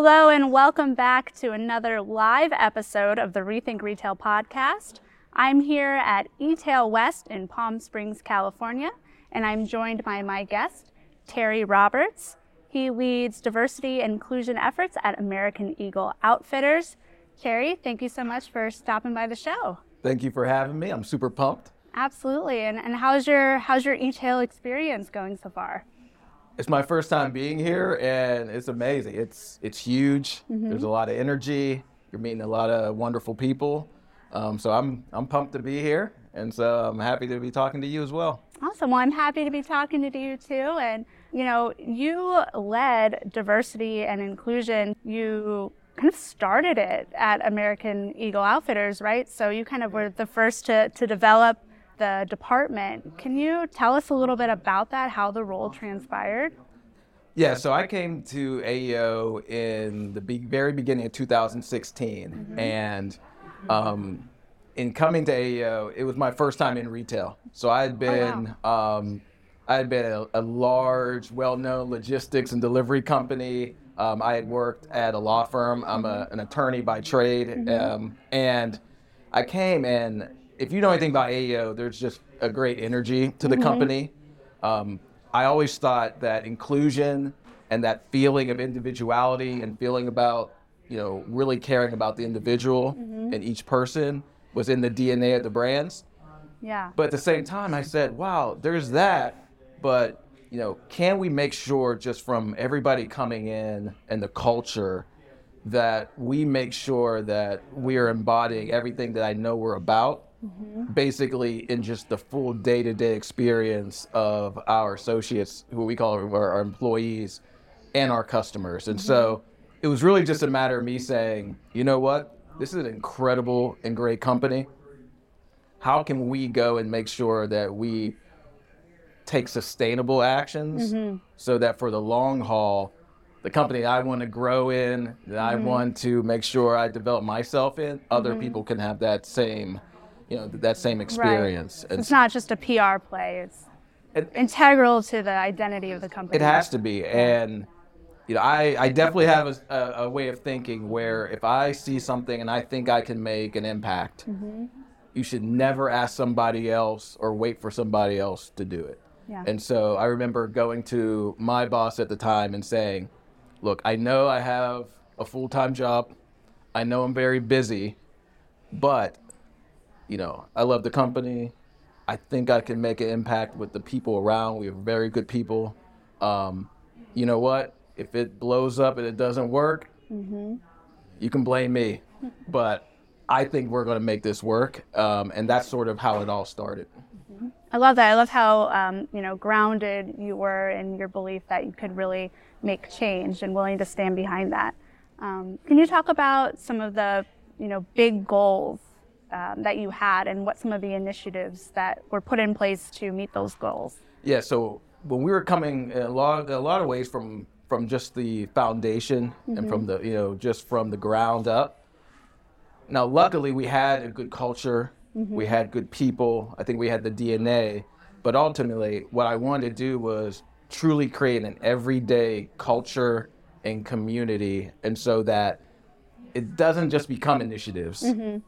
Hello, and welcome back to another live episode of the Rethink Retail podcast. I'm here at eTail West in Palm Springs, California, and I'm joined by my guest, Terry Roberts. He leads diversity and inclusion efforts at American Eagle Outfitters. Terry, thank you so much for stopping by the show. Thank you for having me. I'm super pumped. Absolutely. And, and how's your how's your eTail experience going so far? It's my first time being here, and it's amazing. It's it's huge. Mm-hmm. There's a lot of energy. You're meeting a lot of wonderful people. Um, so I'm I'm pumped to be here, and so I'm happy to be talking to you as well. Awesome. Well, I'm happy to be talking to you too. And you know, you led diversity and inclusion. You kind of started it at American Eagle Outfitters, right? So you kind of were the first to, to develop the department. Can you tell us a little bit about that, how the role transpired? Yeah, so I came to AEO in the be- very beginning of 2016. Mm-hmm. And um, in coming to AEO, it was my first time in retail. So I had been. Oh, wow. um, I had been a, a large, well-known logistics and delivery company. Um, I had worked at a law firm. I'm a, an attorney by trade, mm-hmm. um, and I came and if you know anything about AEO, there's just a great energy to the mm-hmm. company. Um, I always thought that inclusion and that feeling of individuality and feeling about, you know, really caring about the individual mm-hmm. and each person was in the DNA of the brands. Yeah. But at the same time, I said, wow, there's that. But, you know, can we make sure just from everybody coming in and the culture that we make sure that we are embodying everything that I know we're about Mm-hmm. basically in just the full day-to-day experience of our associates who we call our, our employees and our customers and mm-hmm. so it was really just a matter of me saying you know what this is an incredible and great company how can we go and make sure that we take sustainable actions mm-hmm. so that for the long haul the company I want to grow in, that I mm-hmm. want to make sure I develop myself in, other mm-hmm. people can have that same you know that same experience. Right. it's not just a PR play. It's it, integral to the identity of the company. It has to be, and you know, I, I definitely have a, a, way of thinking where if I see something and I think I can make an impact, mm-hmm. you should never ask somebody else or wait for somebody else to do it. Yeah. And so I remember going to my boss at the time and saying, "Look, I know I have a full-time job. I know I'm very busy, but you know, I love the company. I think I can make an impact with the people around. We have very good people. Um, you know what? If it blows up and it doesn't work, mm-hmm. you can blame me. but I think we're going to make this work, um, and that's sort of how it all started. Mm-hmm. I love that. I love how um, you know grounded you were in your belief that you could really make change and willing to stand behind that. Um, can you talk about some of the you know big goals um, that you had and what some of the initiatives that were put in place to meet those goals. Yeah, so when we were coming a lot, a lot of ways from from just the foundation mm-hmm. and from the you know just from the ground up. Now, luckily, we had a good culture. Mm-hmm. We had good people. I think we had the DNA. But ultimately, what I wanted to do was truly create an everyday culture and community, and so that it doesn't just become initiatives. Mm-hmm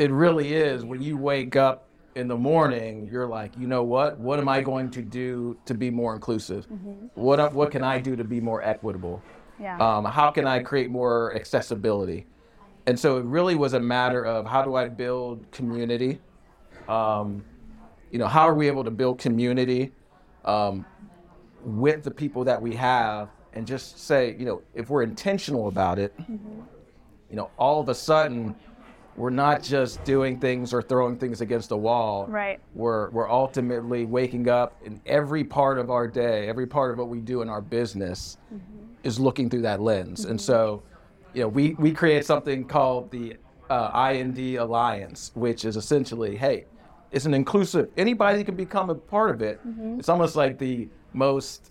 it really is when you wake up in the morning, you're like, you know what? What am I going to do to be more inclusive? Mm-hmm. What what can I do to be more equitable? Yeah. Um, how can I create more accessibility? And so it really was a matter of how do I build community? Um, you know, how are we able to build community um, with the people that we have, and just say, you know, if we're intentional about it, mm-hmm. you know, all of a sudden we're not just doing things or throwing things against a wall. Right. We're we're ultimately waking up in every part of our day, every part of what we do in our business mm-hmm. is looking through that lens. Mm-hmm. And so, you know, we we create something called the uh, I&D Alliance, which is essentially, hey, it's an inclusive. Anybody can become a part of it. Mm-hmm. It's almost like the most,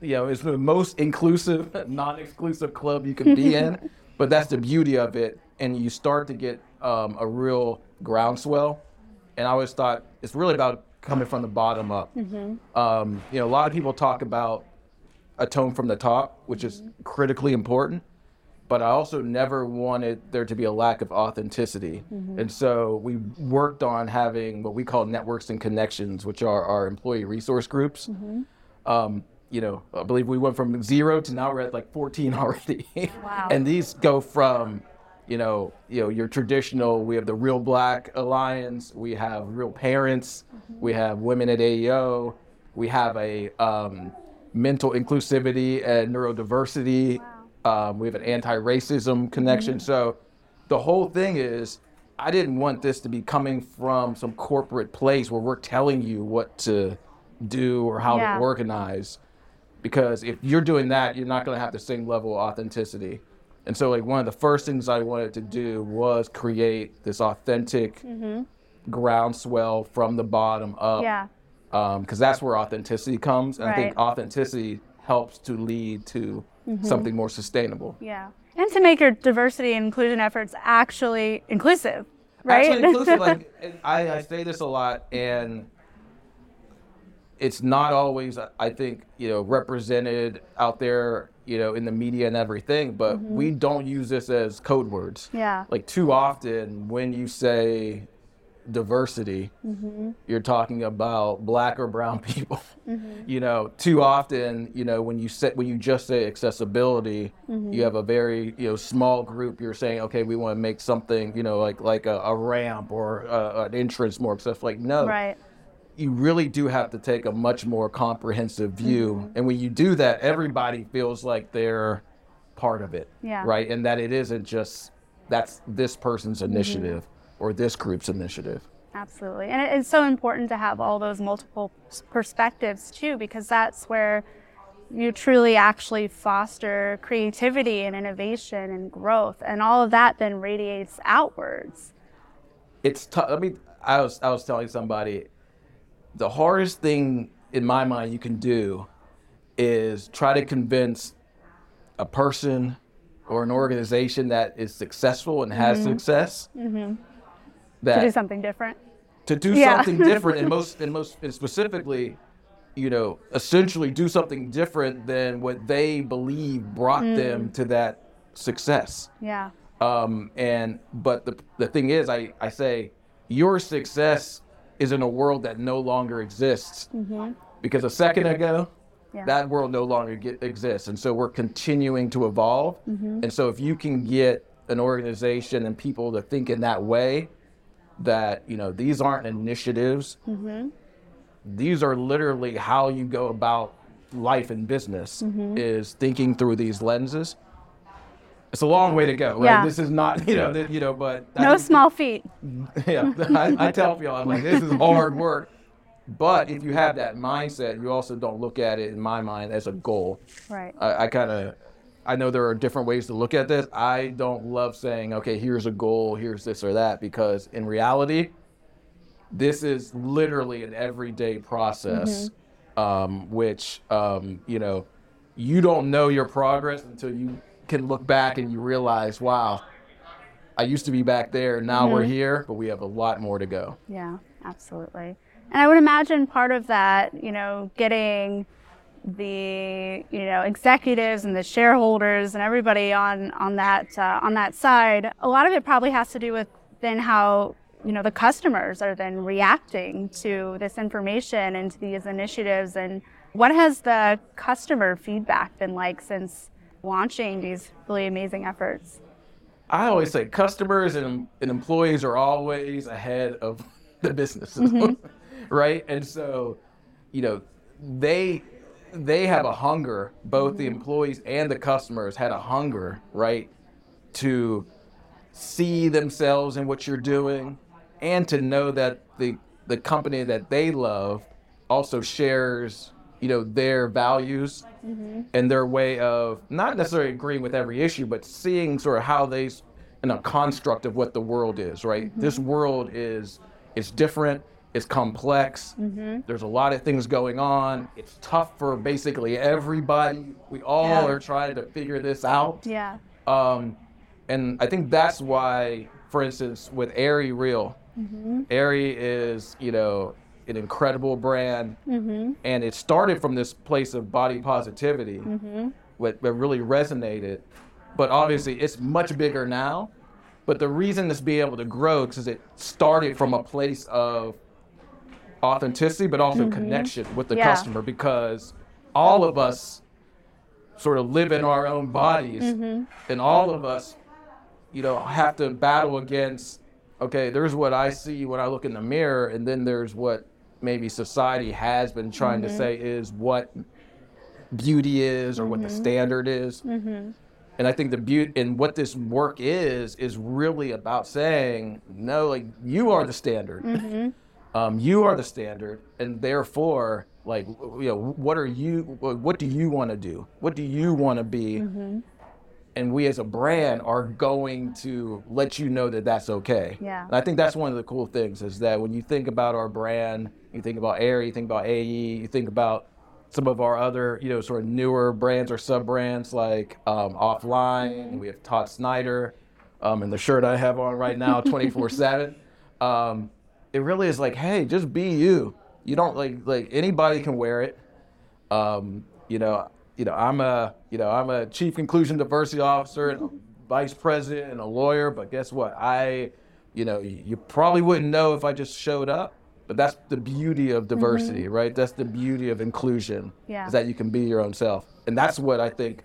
you know, it's the most inclusive, non-exclusive club you can be in. But that's the beauty of it and you start to get um, a real groundswell. And I always thought it's really about coming from the bottom up. Mm-hmm. Um, you know, a lot of people talk about a tone from the top, which is critically important. but I also never wanted there to be a lack of authenticity. And so we worked on having what we call networks and connections, which are our employee resource groups. Um, you know, I believe we went from zero to now we're at like 14 already. Wow. and these go from, you know, you know, your traditional. We have the Real Black Alliance. We have Real Parents. We have Women at AEO. We have a um, mental inclusivity and neurodiversity. Um, we have an anti-racism connection. So the whole thing is, I didn't want this to be coming from some corporate place where we're telling you what to do or how Yeah. to organize because if you're doing that, you're not going to have the same level of authenticity. And so, like, one of the first things I wanted to do was create this authentic mm-hmm. groundswell from the bottom up. Yeah. Um, because that's where authenticity comes. And I think authenticity helps to lead to mm-hmm. something more sustainable. Yeah. And to make your diversity and inclusion efforts actually inclusive, right? Actually, inclusive, like, I, I say this a lot, and it's not always, I think, you know, represented out there, you know, in the media and everything, but mm-hmm. we don't use this as code words. yeah. Like, too often when you say diversity, mm-hmm. you're talking about black or brown people. Mm-hmm. You know, too often, you know, when you say when you just say accessibility, you have a very you know small group. You're saying, okay, we want to make something, you know, like like a, a ramp or uh an entrance more accessible. Like, no, Right. You really do have to take a much more comprehensive view. Mm-hmm. And when you do that, everybody feels like they're part of it. Yeah. Right. And that it isn't just that's this person's mm-hmm. initiative or this group's initiative. Absolutely. And it- it's so important to have all those multiple perspectives too, because that's where you truly actually foster creativity and innovation and growth. And all of that then radiates outwards. It's tough. I mean, I was I was telling somebody the hardest thing in my mind you can do is try to convince a person or an organization that is successful and has mm-hmm. success mm-hmm. that To do something different. to do Yeah. something different and most and most and specifically you know essentially do something different than what they believe brought them mm. to that success Yeah. um, and but the, the thing is I, I say your success is in a world that no longer exists. Mm-hmm. Because a second ago Yeah. that world no longer get, exists. And so we're continuing to evolve. Mm-hmm. And so if you can get an organization and people to think in that way that you know these aren't initiatives mm-hmm. these are literally how you go about life and business is thinking through these lenses it's a long way to go right Yeah. this is not you know th- you know but No think- small feet. yeah, I, I tell people I'm like, this is hard work. But if you have that mindset, you also don't look at it, in my mind, as a goal. Right. I, I kind of, I know there are different ways to look at this. I don't love saying, okay, here's a goal, here's this or that, because in reality, this is literally an everyday process, um, which, um, you know, you don't know your progress until you can look back and you realize, wow, I used to be back there, now we're here, but we have a lot more to go. Yeah, absolutely. And I would imagine part of that, you know, getting the you know executives and the shareholders and everybody on on that uh, on that side. A lot of it probably has to do with then how you know the customers are then reacting to this information and to these initiatives. And what has the customer feedback been like since launching these really amazing efforts? I always say customers and, and employees are always ahead of the businesses, mm-hmm. right? And so, you know, they they have a hunger. Both the mm-hmm. employees and the customers had a hunger, right, to see themselves in what you're doing, and to know that the the company that they love also shares, you know, their values mm-hmm. and their way of not necessarily agreeing with every issue, but seeing sort of how they, s- in a construct of what the world is, right? Mm-hmm. This world is, it's different, it's complex. Mm-hmm. There's a lot of things going on. It's tough for basically everybody. We all Yeah. are trying to figure this out. Yeah. Um, and I think that's why, for instance, with Aerie Real, Aerie is, you know, an incredible brand. And it started from this place of body positivity, what, what really resonated. but obviously it's much bigger now. But the reason it's being able to grow is it started from a place of authenticity, but also connection with the Mm-hmm. Yeah. customer because all of us sort of live in our own bodies, Mm-hmm. and all of us, you know, have to battle against. Okay, there's what I see when I look in the mirror, and then there's what maybe society has been trying Mm-hmm. to say is what beauty is or what the standard is. And I think the beauty and what this work is is really about saying no, like you are the standard. Um, you are the standard, and therefore, like you know, what are you? What do you want to do? What do you want to be? And we as a brand are going to let you know that that's okay. Yeah. And I think that's one of the cool things is that when you think about our brand, you think about Air, you think about AE, you think about some of our other, you know, sort of newer brands or sub brands like um, Offline. We have Todd Snyder, um, and the shirt I have on right now, 24 seven. Um, it really is like, hey, just be you. You don't like like anybody can wear it. Um, you know, you know, I'm a you know I'm a chief inclusion diversity officer and a vice president and a lawyer. But guess what? I, you know, you probably wouldn't know if I just showed up. But that's the beauty of mm-hmm. diversity, right? That's the beauty of inclusion. Yeah. Is that you can be your own self, and that's what I think.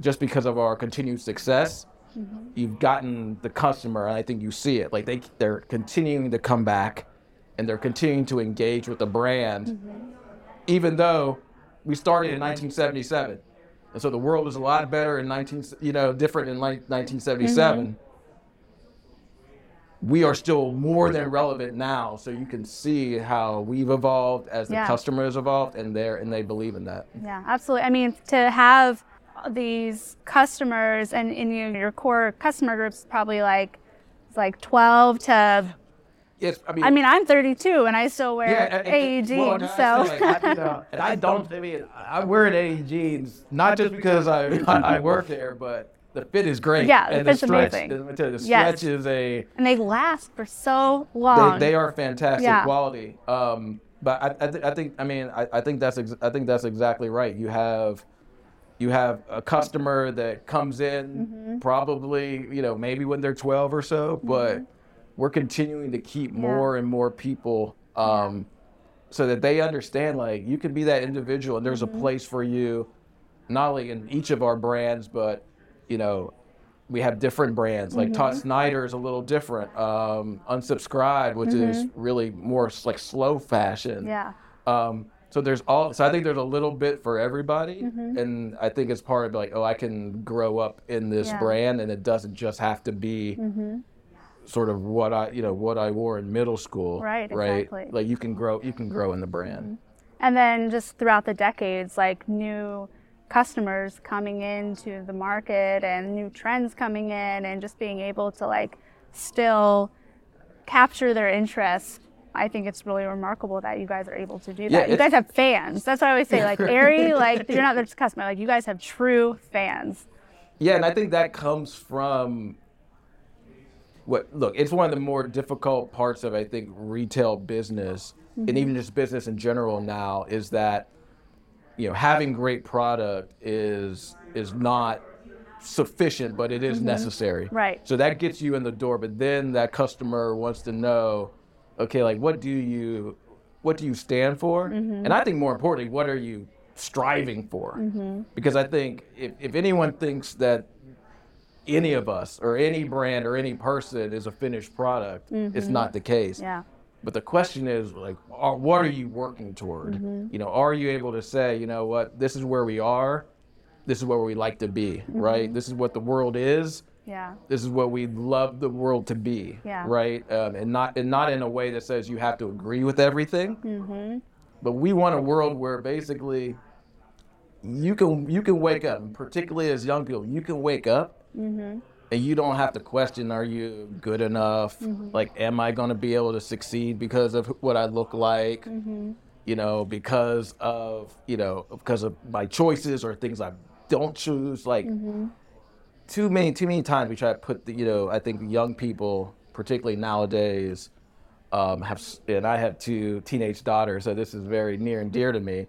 Just because of our continued success, mm-hmm. you've gotten the customer, and I think you see it. Like they they're continuing to come back, and they're continuing to engage with the brand, mm-hmm. even though we started in 1977, and so the world was a lot better in 19 you know different in like 1977. We are still more than relevant now, so you can see how we've evolved as the Yeah. customer has evolved, and they and they believe in that. Yeah, absolutely. I mean, to have these customers and in you, your core customer groups probably like it's like 12 to Yes, I mean, I mean, I'm 32 and I still wear and- and- AE jeans, and I so say, like, I, you know, and I don't. I mean, I wear an AE jeans not just because I I, I work there, but the fit is great. Yeah, the and fit's the stretch, amazing. The, the Yes. stretch is a. and they last for so long. They, they are fantastic Yeah. quality. Um, but I, I, th- I think I mean I, I think that's ex- I think that's exactly right. You have you have a customer that comes in Mm-hmm. probably you know maybe when they're 12 or so, but we're continuing to keep Yeah. more and more people um, so that they understand like you can be that individual and there's Mm-hmm. a place for you not only in each of our brands but you know we have different brands like Todd Mm-hmm. Snyder is a little different um, unsubscribed which is really more like slow fashion Mm-hmm. yeah. um, so there's all so I think there's a little bit for everybody Mm-hmm. and I think it's part of like oh I can grow up in this Yeah. Mm-hmm. brand and it doesn't just have to be sort of what I you know what I wore in middle school Right, right exactly. like you can grow you can grow in the brand And then just throughout the decades, like new customers coming into the market and new trends coming in and just being able to like still capture their interest. I think it's really remarkable that you guys are able to do that. Yeah, you guys have fans. That's what I always say. Like Aerie, like you're not just customer. Like you guys have true fans. Yeah, and I think that comes from what look, it's one of the more difficult parts of I think retail business and mm-hmm. even just business in general now is that you know, having great product is is not sufficient, but it is mm-hmm. necessary. Right. So that gets you in the door, but then that customer wants to know, okay, like what do you what do you stand for? Mm-hmm. And I think more importantly, what are you striving for? Mm-hmm. Because I think if, if anyone thinks that any of us or any brand or any person is a finished product, it's not the case. Yeah. But the question is, like, are, what are you working toward? You know, are you able to say, you know what, this is where we are, this is where we like to be, right? This is what the world is. Yeah. This is what we love the world to be, Yeah. right? Um, and not and not in a way that says you have to agree with everything. Mm-hmm. But we want a world where basically you can you can wake up, particularly as young people, you can wake up Mm-hmm. And you don't have to question are you good enough Mm-hmm. like am i going to be able to succeed because of what i look like Mm-hmm. you know because of you know because of my choices or things i don't choose like Mm-hmm. too many too many times we try to put the you know i think young people particularly nowadays um, have and i have two teenage daughters so this is very near and dear to me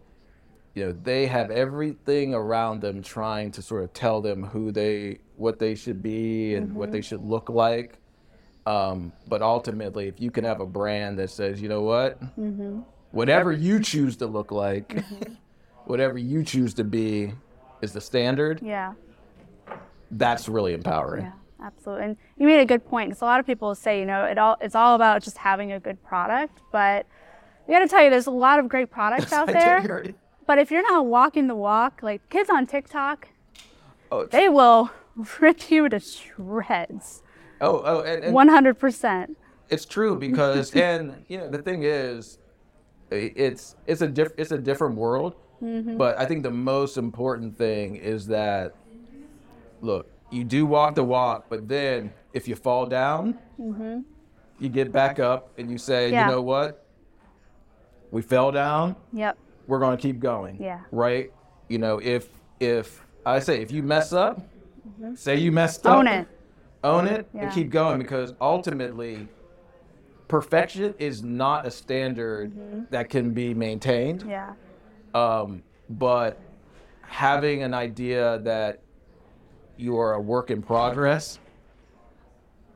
you know they have everything around them trying to sort of tell them who they what they should be and what they mm-hmm. should look like. Um, but ultimately if you can have a brand that says you know what? Mm-hmm. Whatever you choose to look like mm-hmm. whatever you choose to be is the standard Yeah. that's really empowering. Yeah, absolutely. And you made a good point because a lot of people say, you know, it all it's all about just having a good product, but I got to tell you, there's a lot of great products out there. Heard it. But if you're not walking the walk, like kids on TikTok, Oh, they will rip you to shreds. oh, oh and, and 100%. It's true because, and you know, the thing is, it's it's a diff, it's a different world. Mm-hmm. But I think the most important thing is that, look, you do walk the walk, but then if you fall down, mm-hmm. you get back up and you say, Yeah. you know what, we fell down, Yep. We're gonna keep going. Yeah. Right. You know, if if I say if you mess up, say you messed up, Own it. own it Yeah. and keep going because ultimately perfection is not a standard that can be maintained Yeah. um, but having an idea that you are a work in progress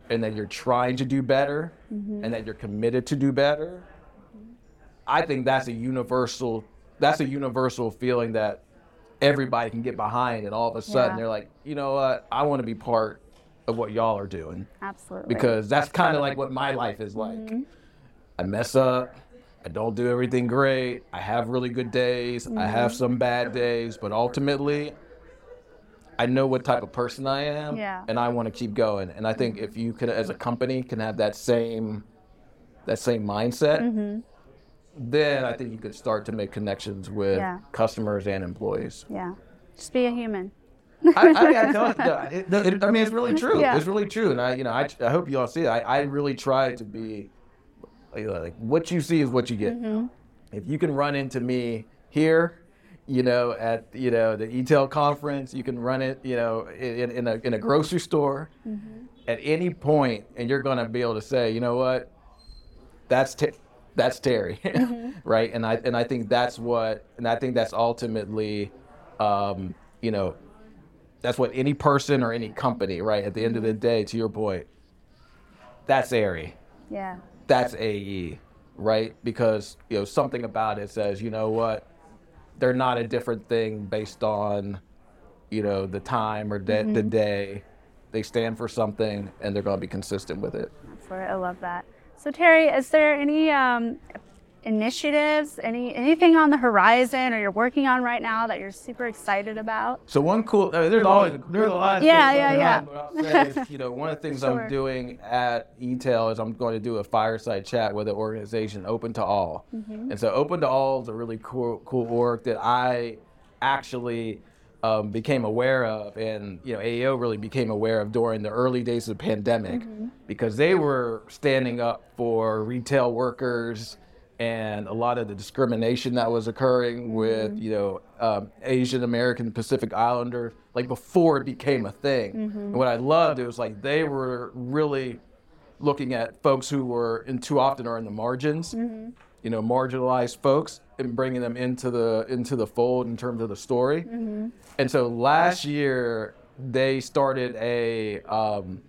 and that you're trying to do better and that you're committed to do better i think that's a universal that's a universal feeling that everybody can get behind and all of a sudden Yeah. they're like you know what i want to be part of what y'all are doing Absolutely. because that's kind of like what my life is like. Mm-hmm. I mess up. I don't do everything great. I have really good days. I have Mm-hmm. some bad days, but ultimately, I know what type of person I am, Yeah. and I want to keep going. And I think if you could, as a company, can have that same that same mindset, Mm-hmm. Then I think you could start to make connections with Yeah. customers and employees. yeah. Just be a human. I, I, I, don't- it- it- I mean, it's really true. Yeah. It's really true, and I, you know, I, I hope you all see it. I, I really try to be like, like what you see is what you get. Mm-hmm. If you can run into me here, you know, at you know the eTail conference, you can run it, you know, in, in a in a grocery store, Mm-hmm. at any point, and you're gonna be able to say, you know what, that's Ter- that's Terry, mm-hmm. right? And I and I think that's what, and I think that's ultimately, um, you know, that's what any person or any company, right? At the end of the mm-hmm. day, to your point, that's Aerie, Yeah. that's AE, right? Because you know something about it says, you know what, they're not a different thing based on, you know, the time or de- the mm-hmm. day. They stand for something, and they're going to be consistent with it. That's where I love that. So Terry, is there any um, initiatives, any anything on the horizon, or you're working on right now that you're super excited about? So one cool, I mean, there's always there's a lot of Yeah, things yeah, going yeah. on, but I'll say is, you know, one of the things Sure. I'm doing at eTail is I'm going to do a fireside chat with an organization open to all, Mm-hmm. and so open to all is a really cool cool org that I actually um, became aware of, and you know AEO really became aware of during the early days of the pandemic Mm-hmm. because they were standing up for retail workers and a lot of the discrimination that was occurring with you know um, Asian American Pacific Islander, like before it became a thing. And what I loved it was like they were really looking at folks who were and too often are in the margins, you know, marginalized folks and bringing them into the into the fold in terms of the story. And so last year they started a um,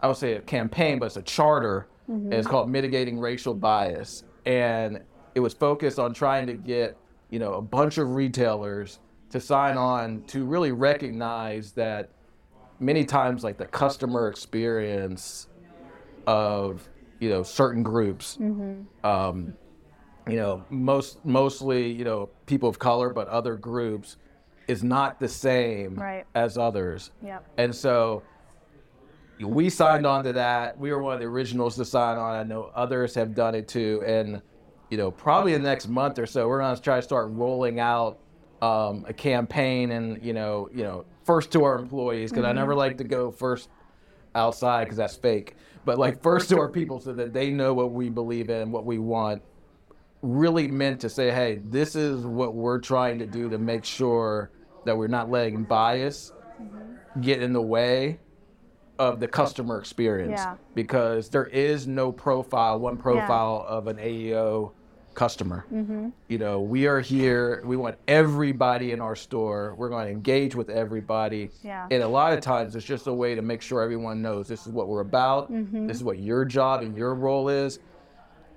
I would say a campaign, but it's a charter. And it's called Mitigating Racial Bias, and it was focused on trying to get you know a bunch of retailers to sign on to really recognize that many times like the customer experience of you know certain groups um, you know most mostly you know people of color but other groups is not the same Right. as others Yep. and so we signed on to that we were one of the originals to sign on i know others have done it too and you know probably in the next month or so we're going to try to start rolling out um, a campaign and you know you know first to our employees because i never like to go first outside because that's fake. But like first to our people so that they know what we believe in, what we want. Really meant to say, hey, this is what we're trying to do to make sure that we're not letting bias mm-hmm. get in the way of the customer experience. Yeah. Because there is no profile, one profile of an AEO customer. Mm-hmm. You know, we are here. We want everybody in our store. We're going to engage with everybody. Yeah. And a lot of times, it's just a way to make sure everyone knows this is what we're about. Mm-hmm. This is what your job and your role is.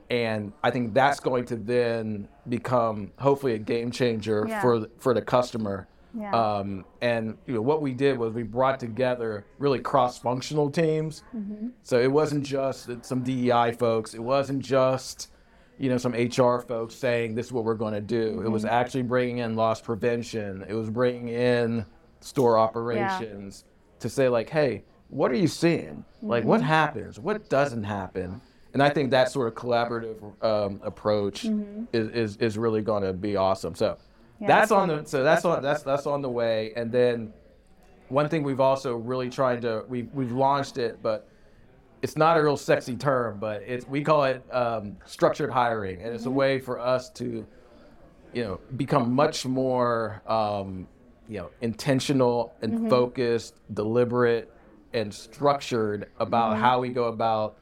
And I think that's going to then become hopefully a game changer Yeah. for for the customer. Yeah. Um, and you know what we did was we brought together really cross-functional teams. Mm-hmm. So it wasn't just some DEI folks. It wasn't just you know some HR folks saying this is what we're going to do. It was actually bringing in loss prevention. It was bringing in store operations to say like, hey, what are you seeing? Like what happens? What doesn't happen? And I think that sort of collaborative um, approach is, is is really going to be awesome. So Yeah. that's on the so that's on that's that's on the way. And then one thing we've also really tried to we we've launched it, but it's not a real sexy term, but it's we call it um, structured hiring, and it's a way for us to, you know, become much more, um, you know, intentional and focused, deliberate, and structured about how we go about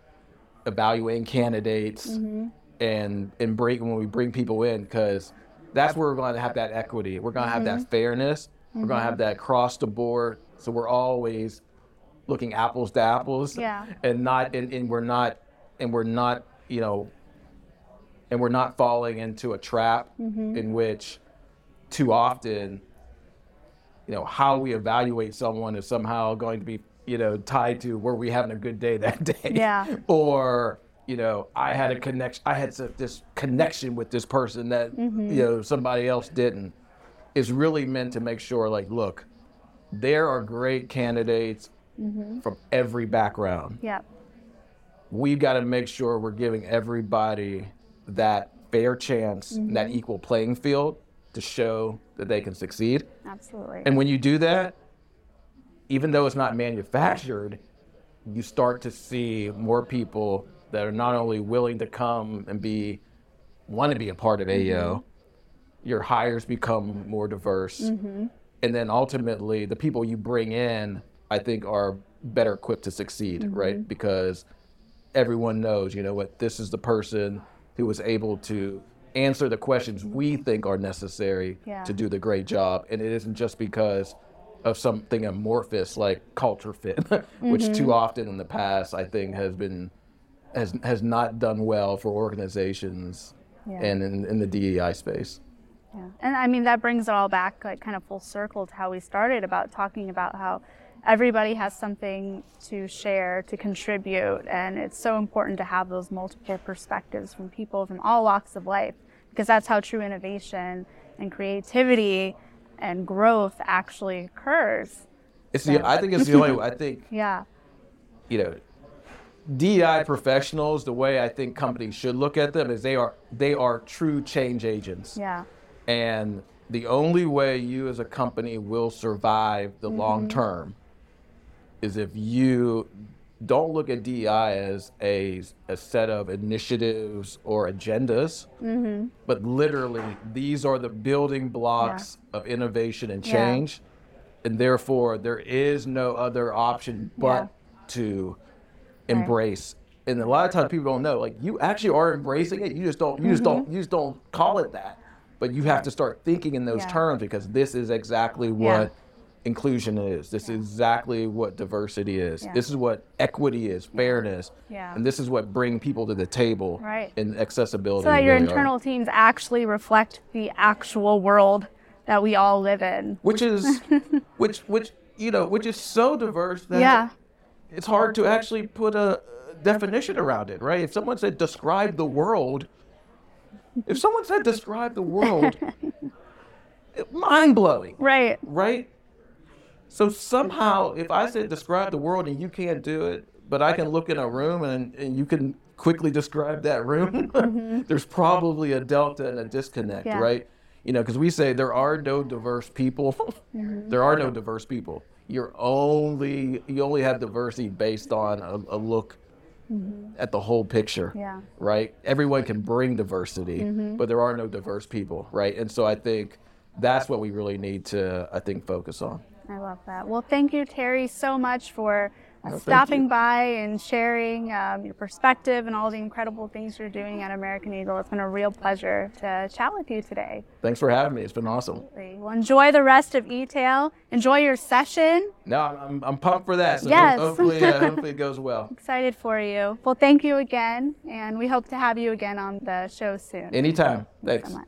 evaluating candidates mm-hmm. and and bring when we bring people in because that's where we're going to have that equity. We're going to have that mm-hmm. fairness. We're going to have mm-hmm. that across the board. So we're always looking apples to apples Yeah. and not and, and we're not and we're not you know and we're not falling into a trap in which too often you know how we evaluate someone is somehow going to be you know tied to were we having a good day that day. Yeah. or you know i had a connection i had this connection with this person that mm-hmm. you know somebody else didn't. Is really meant to make sure like look there are great candidates mm-hmm. from every background. Yep. we've got to make sure we're giving everybody that fair chance that mm-hmm. equal playing field to show that they can succeed. Absolutely. and when you do that, even though it's not manufactured, you start to see more people that are not only willing to come and be want to be a part of AO. Mm-hmm. Your hires become more diverse, mm-hmm. and then ultimately the people you bring in, I think, are better equipped to succeed, mm-hmm. right? Because everyone knows, you know what, this is the person who was able to answer the questions we think are necessary Yeah. to do the great job. And it isn't just because of something amorphous like culture fit, which too mm-hmm. often in the past I think has been has has not done well for organizations Yeah. and in, in the DEI space. Yeah. And I mean, that brings it all back, like, kind of full circle to how we started about talking about how everybody has something to share, to contribute. And it's so important to have those multiple perspectives from people from all walks of life, because that's how true innovation and creativity and growth actually occurs. It's the I think it's the only I think Yeah. you know, DEI professionals, the way I think companies should look at them is they are they are true change agents. Yeah. And the only way you as a company will survive the Mm-hmm. long term is if you don't look at DEI as a, a set of initiatives or agendas, Mm-hmm. but literally these are the building blocks of innovation and Yeah. change. And therefore, there is no other option but to embrace. And a lot of times people don't know, like you actually are embracing it. You just don't, you just don't, you just don't call it that. But you have to start thinking in those Yeah. terms because this is exactly Yeah. what inclusion is. This is exactly what diversity is. Yeah. This is what equity is, fairness. Yeah. And this is what bring people to the table Right. in accessibility. So that your really are. internal teams actually reflect the actual world that we all live in. which is which which you know which is so diverse that Yeah. it's hard to actually put a definition around it right if someone said describe the world if someone said describe the world mind blowing Right. right so somehow if i said describe the world and you can't do it but i can look in a room and, and you can quickly describe that room there's probably a delta and a disconnect Yeah. right? You know because we say there are no diverse people. There are no diverse people. You're only you only have diversity based on a, a look at the whole picture Yeah. right? Everyone can bring diversity but there are no diverse people right? And so i think that's what we really need to i think focus on I love that. Well, thank you, Terry, so much for stopping by and sharing um, your perspective and all the incredible things you're doing at American Eagle. It's been a real pleasure to chat with you today. Thanks for having me. It's been awesome. Well, enjoy the rest of e-tail. Enjoy your session. No, I'm, I'm pumped for that. So Yes. hopefully, uh, hopefully it goes well. Excited for you. Well, thank you again, and we hope to have you again on the show soon. Anytime. Thanks. so much.